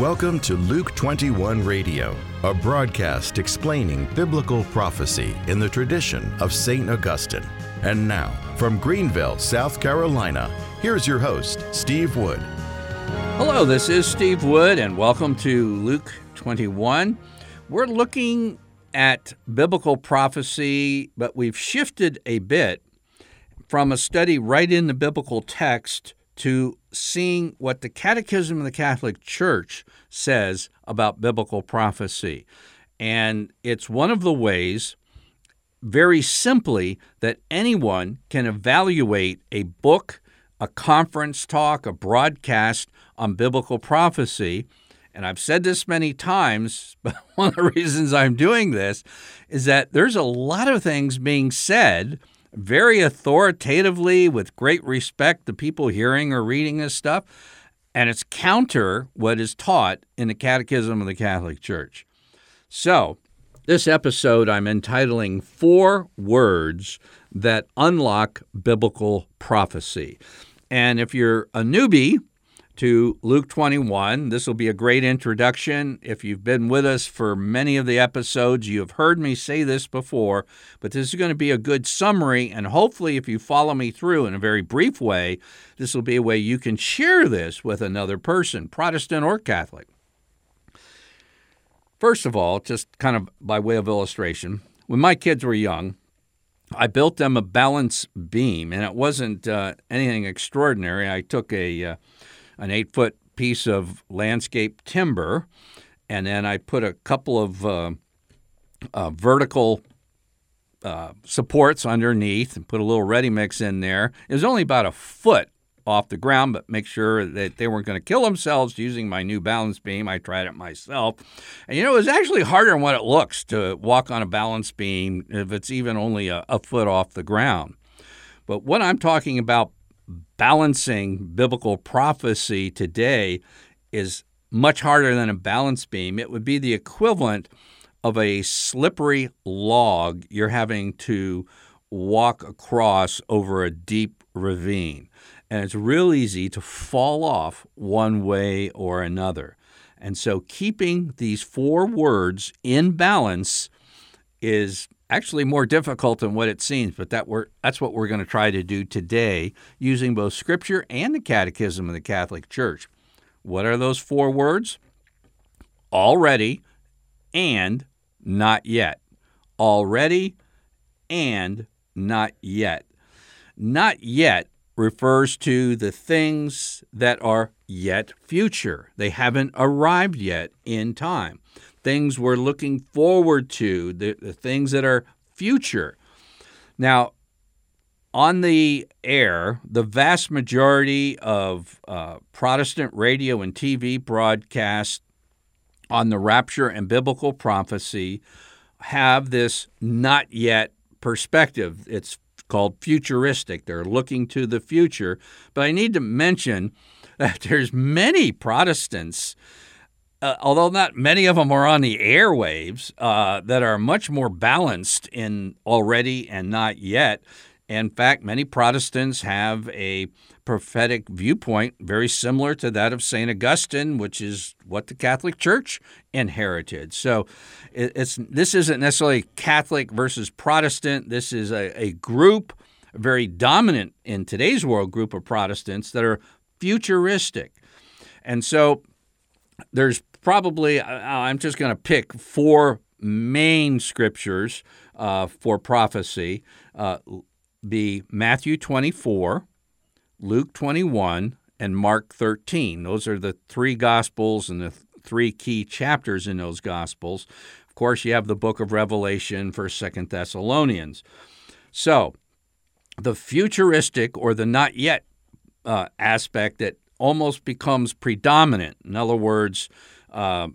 Welcome to Luke 21 Radio, a broadcast explaining biblical prophecy in the tradition of St. Augustine. And now, from Greenville, South Carolina, here's your host, Steve Wood. Hello, this is Steve Wood, and welcome to Luke 21. We're looking at biblical prophecy, but we've shifted a bit from a study right in the biblical text to seeing what the Catechism of the Catholic Church says about biblical prophecy. And it's one of the ways, very simply, that anyone can evaluate a book, a conference talk, a broadcast on biblical prophecy. And I've said this many times, but one of the reasons I'm doing this is that there's a lot of things being said very authoritatively with great respect to people hearing or reading this stuff. And it's counter what is taught in the Catechism of the Catholic Church. So, this episode I'm entitling Four Words That Unlock Biblical Prophecy. And if you're a newbie to Luke 21. This will be a great introduction. If you've been with us for many of the episodes, you have heard me say this before, but this is going to be a good summary. And hopefully, if you follow me through in a very brief way, this will be a way you can share this with another person, Protestant or Catholic. First of all, just kind of by way of illustration, when my kids were young, I built them a balance beam, and it wasn't uh, anything extraordinary. I took a uh, an eight foot piece of landscape timber, and then I put a couple of uh, uh, vertical uh, supports underneath and put a little ready mix in there. It was only about a foot off the ground, but make sure that they weren't going to kill themselves using my new balance beam. I tried it myself. And you know, it was actually harder than what it looks to walk on a balance beam if it's even only a, a foot off the ground. But what I'm talking about balancing biblical prophecy today is much harder than a balance beam. It would be the equivalent of a slippery log you're having to walk across over a deep ravine. And it's real easy to fall off one way or another. And so keeping these four words in balance is actually more difficult than what it seems, but that we're, that's what we're going to try to do today using both Scripture and the Catechism of the Catholic Church. What are those four words? Already and not yet. Already and not yet. Not yet refers to the things that are yet future. They haven't arrived yet in time things we're looking forward to, the, the things that are future. Now, on the air, the vast majority of uh, Protestant radio and TV broadcasts on the rapture and biblical prophecy have this not yet perspective. It's called futuristic. They're looking to the future. But I need to mention that there's many Protestants uh, although not many of them are on the airwaves, uh, that are much more balanced in already and not yet. In fact, many Protestants have a prophetic viewpoint very similar to that of St. Augustine, which is what the Catholic Church inherited. So it's, this isn't necessarily Catholic versus Protestant. This is a, a group, very dominant in today's world group of Protestants that are futuristic. And so there's probably, I'm just going to pick four main scriptures uh, for prophecy uh, be Matthew 24, Luke 21, and Mark 13. Those are the three gospels and the three key chapters in those gospels. Of course, you have the book of Revelation, 1st, 2nd Thessalonians. So, the futuristic or the not yet uh, aspect that almost becomes predominant. In other words, uh,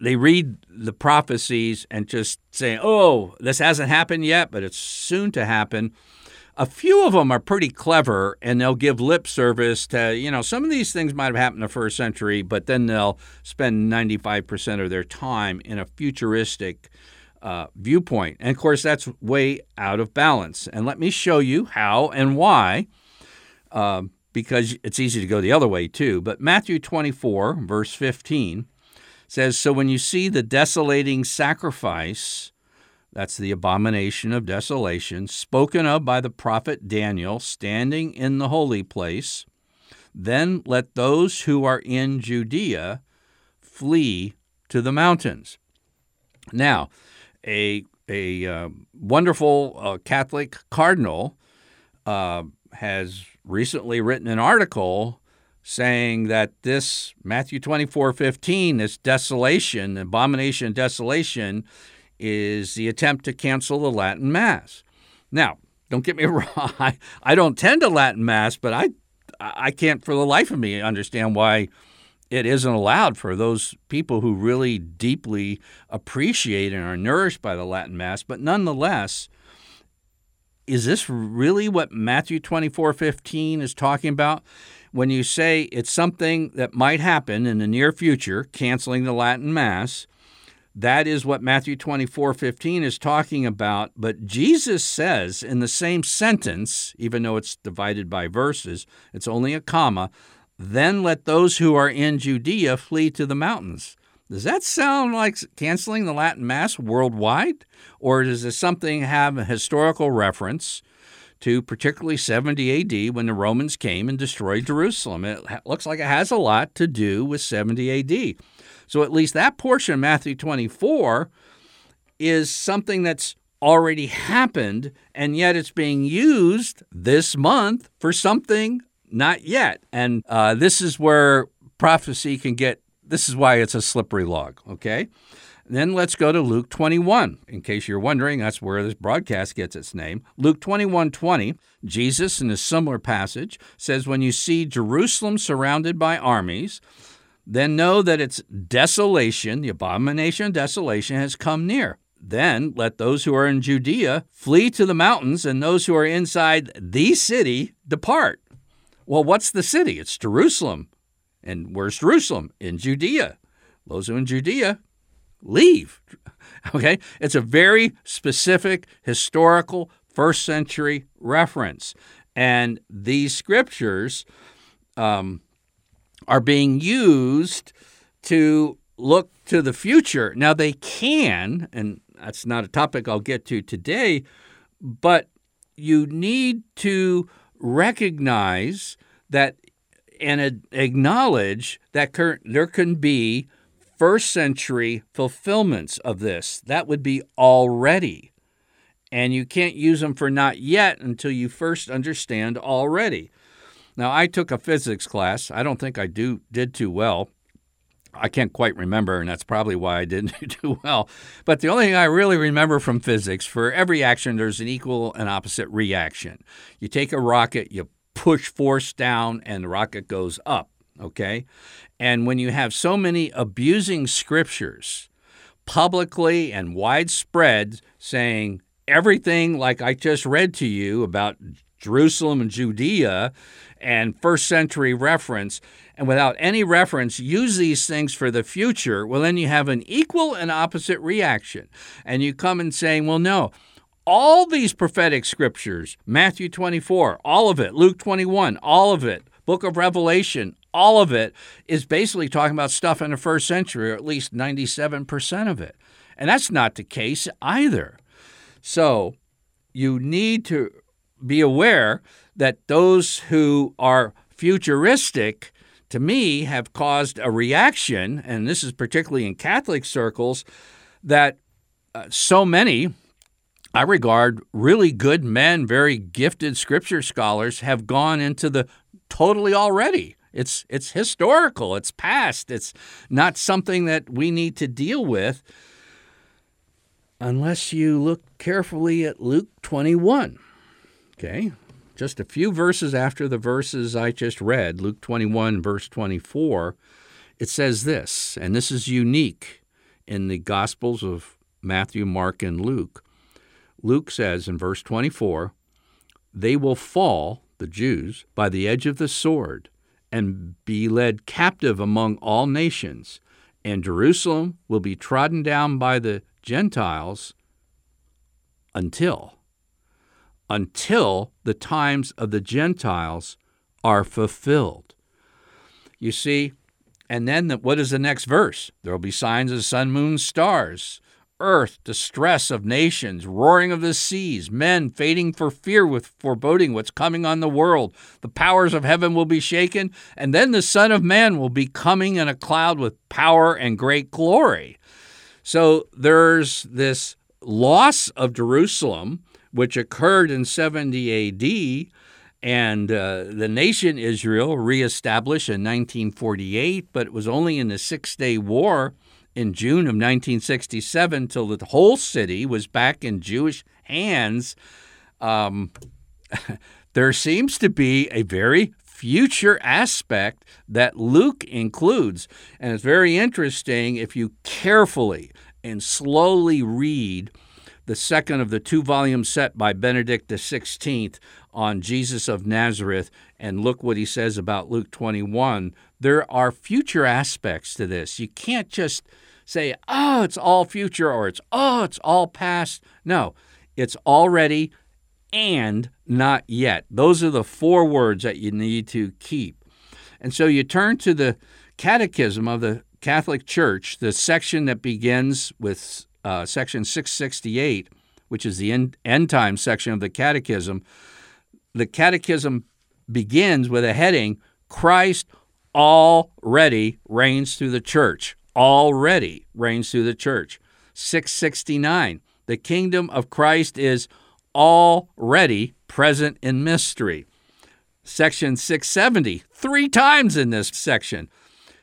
they read the prophecies and just say, oh, this hasn't happened yet, but it's soon to happen. A few of them are pretty clever and they'll give lip service to, you know, some of these things might have happened in the first century, but then they'll spend 95% of their time in a futuristic uh, viewpoint. And of course, that's way out of balance. And let me show you how and why. Uh, because it's easy to go the other way too. But Matthew 24, verse 15 says, So when you see the desolating sacrifice, that's the abomination of desolation, spoken of by the prophet Daniel, standing in the holy place, then let those who are in Judea flee to the mountains. Now, a, a uh, wonderful uh, Catholic cardinal uh, has recently written an article saying that this Matthew 24 15, this desolation, abomination, desolation, is the attempt to cancel the Latin Mass. Now, don't get me wrong, I, I don't tend to Latin Mass, but I, I can't for the life of me understand why it isn't allowed for those people who really deeply appreciate and are nourished by the Latin Mass. But nonetheless, is this really what Matthew 24 15 is talking about? When you say it's something that might happen in the near future, canceling the Latin Mass, that is what Matthew 24 15 is talking about. But Jesus says in the same sentence, even though it's divided by verses, it's only a comma, then let those who are in Judea flee to the mountains. Does that sound like canceling the Latin Mass worldwide? Or does this something have a historical reference to particularly 70 AD when the Romans came and destroyed Jerusalem? It looks like it has a lot to do with 70 AD. So at least that portion of Matthew 24 is something that's already happened, and yet it's being used this month for something not yet. And uh, this is where prophecy can get this is why it's a slippery log, okay? Then let's go to Luke 21. In case you're wondering, that's where this broadcast gets its name. Luke 21 20, Jesus, in a similar passage, says, When you see Jerusalem surrounded by armies, then know that its desolation, the abomination of desolation, has come near. Then let those who are in Judea flee to the mountains, and those who are inside the city depart. Well, what's the city? It's Jerusalem. And where's Jerusalem? In Judea. Those who in Judea, leave. Okay? It's a very specific historical first century reference. And these scriptures um, are being used to look to the future. Now, they can, and that's not a topic I'll get to today, but you need to recognize that and acknowledge that there can be first century fulfillments of this. That would be already. And you can't use them for not yet until you first understand already. Now, I took a physics class. I don't think I do did too well. I can't quite remember, and that's probably why I didn't do well. But the only thing I really remember from physics for every action, there's an equal and opposite reaction. You take a rocket, you push force down and the rocket goes up, okay? And when you have so many abusing scriptures publicly and widespread saying everything like I just read to you about Jerusalem and Judea and first century reference, and without any reference, use these things for the future, well, then you have an equal and opposite reaction. And you come and saying, well, no, all these prophetic scriptures, Matthew 24, all of it, Luke 21, all of it, book of Revelation, all of it is basically talking about stuff in the first century, or at least 97% of it. And that's not the case either. So you need to be aware that those who are futuristic, to me, have caused a reaction, and this is particularly in Catholic circles, that uh, so many I regard really good men, very gifted scripture scholars, have gone into the totally already. It's it's historical. It's past. It's not something that we need to deal with unless you look carefully at Luke 21. Okay? Just a few verses after the verses I just read, Luke 21 verse 24, it says this, and this is unique in the gospels of Matthew, Mark and Luke. Luke says in verse 24, They will fall, the Jews, by the edge of the sword and be led captive among all nations, and Jerusalem will be trodden down by the Gentiles until until the times of the Gentiles are fulfilled. You see, and then the, what is the next verse? There will be signs of sun, moon, stars, earth, distress of nations, roaring of the seas, men fading for fear with foreboding what's coming on the world. The powers of heaven will be shaken, and then the Son of Man will be coming in a cloud with power and great glory. So there's this loss of Jerusalem, which occurred in 70 AD, and uh, the nation Israel reestablished in 1948, but it was only in the Six Day War in June of 1967 till the whole city was back in Jewish hands. Um, there seems to be a very future aspect that Luke includes. And it's very interesting if you carefully and slowly read the second of the two volume set by Benedict XVI on Jesus of Nazareth and look what he says about Luke 21. There are future aspects to this. You can't just say, oh, it's all future or it's, oh, it's all past. No, it's already and not yet. Those are the four words that you need to keep. And so you turn to the Catechism of the Catholic Church, the section that begins with uh, section 668, which is the end, end time section of the Catechism. The Catechism begins with a heading Christ already reigns through the church already reigns through the church. 669, the kingdom of Christ is already present in mystery. Section 670, three times in this section.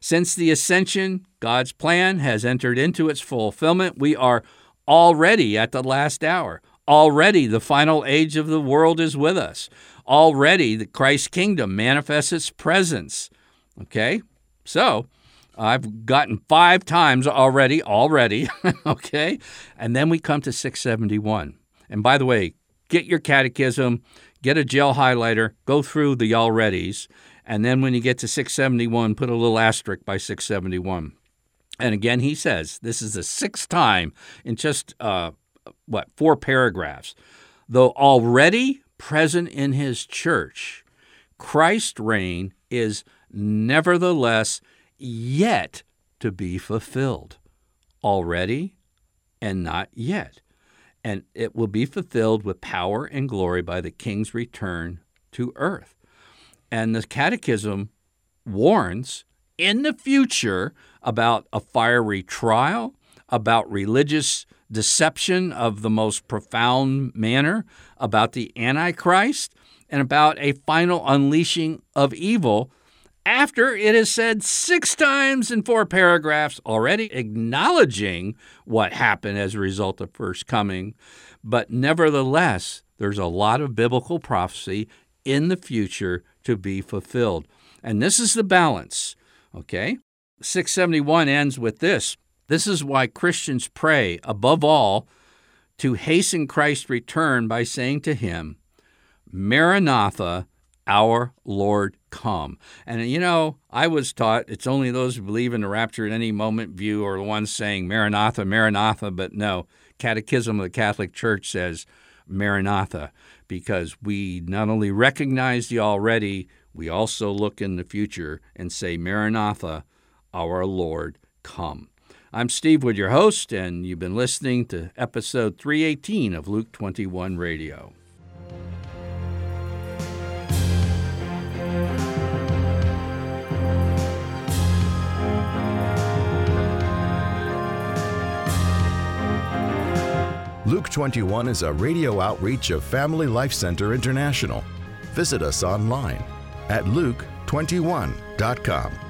Since the ascension, God's plan has entered into its fulfillment. We are already at the last hour. Already the final age of the world is with us. Already the Christ kingdom manifests its presence. Okay? So, I've gotten five times already, already, okay? And then we come to 671. And by the way, get your catechism, get a gel highlighter, go through the alreadys, and then when you get to 671, put a little asterisk by 671. And again, he says this is the sixth time in just, uh, what, four paragraphs. Though already present in his church, Christ's reign is nevertheless yet to be fulfilled. Already and not yet. And it will be fulfilled with power and glory by the king's return to earth. And the catechism warns in the future about a fiery trial, about religious deception of the most profound manner, about the Antichrist, and about a final unleashing of evil after it is said six times in four paragraphs already acknowledging what happened as a result of first coming. But nevertheless, there's a lot of biblical prophecy in the future to be fulfilled. And this is the balance, okay? 671 ends with this. This is why Christians pray, above all, to hasten Christ's return by saying to him, Maranatha, our Lord come. And you know, I was taught it's only those who believe in the rapture at any moment view are the ones saying Maranatha, Maranatha, but no, Catechism of the Catholic Church says Maranatha because we not only recognize the already, we also look in the future and say Maranatha, our Lord come. I'm Steve Wood, your host, and you've been listening to episode 318 of Luke 21 Radio. Luke 21 is a radio outreach of Family Life Center International. Visit us online at luke21.com.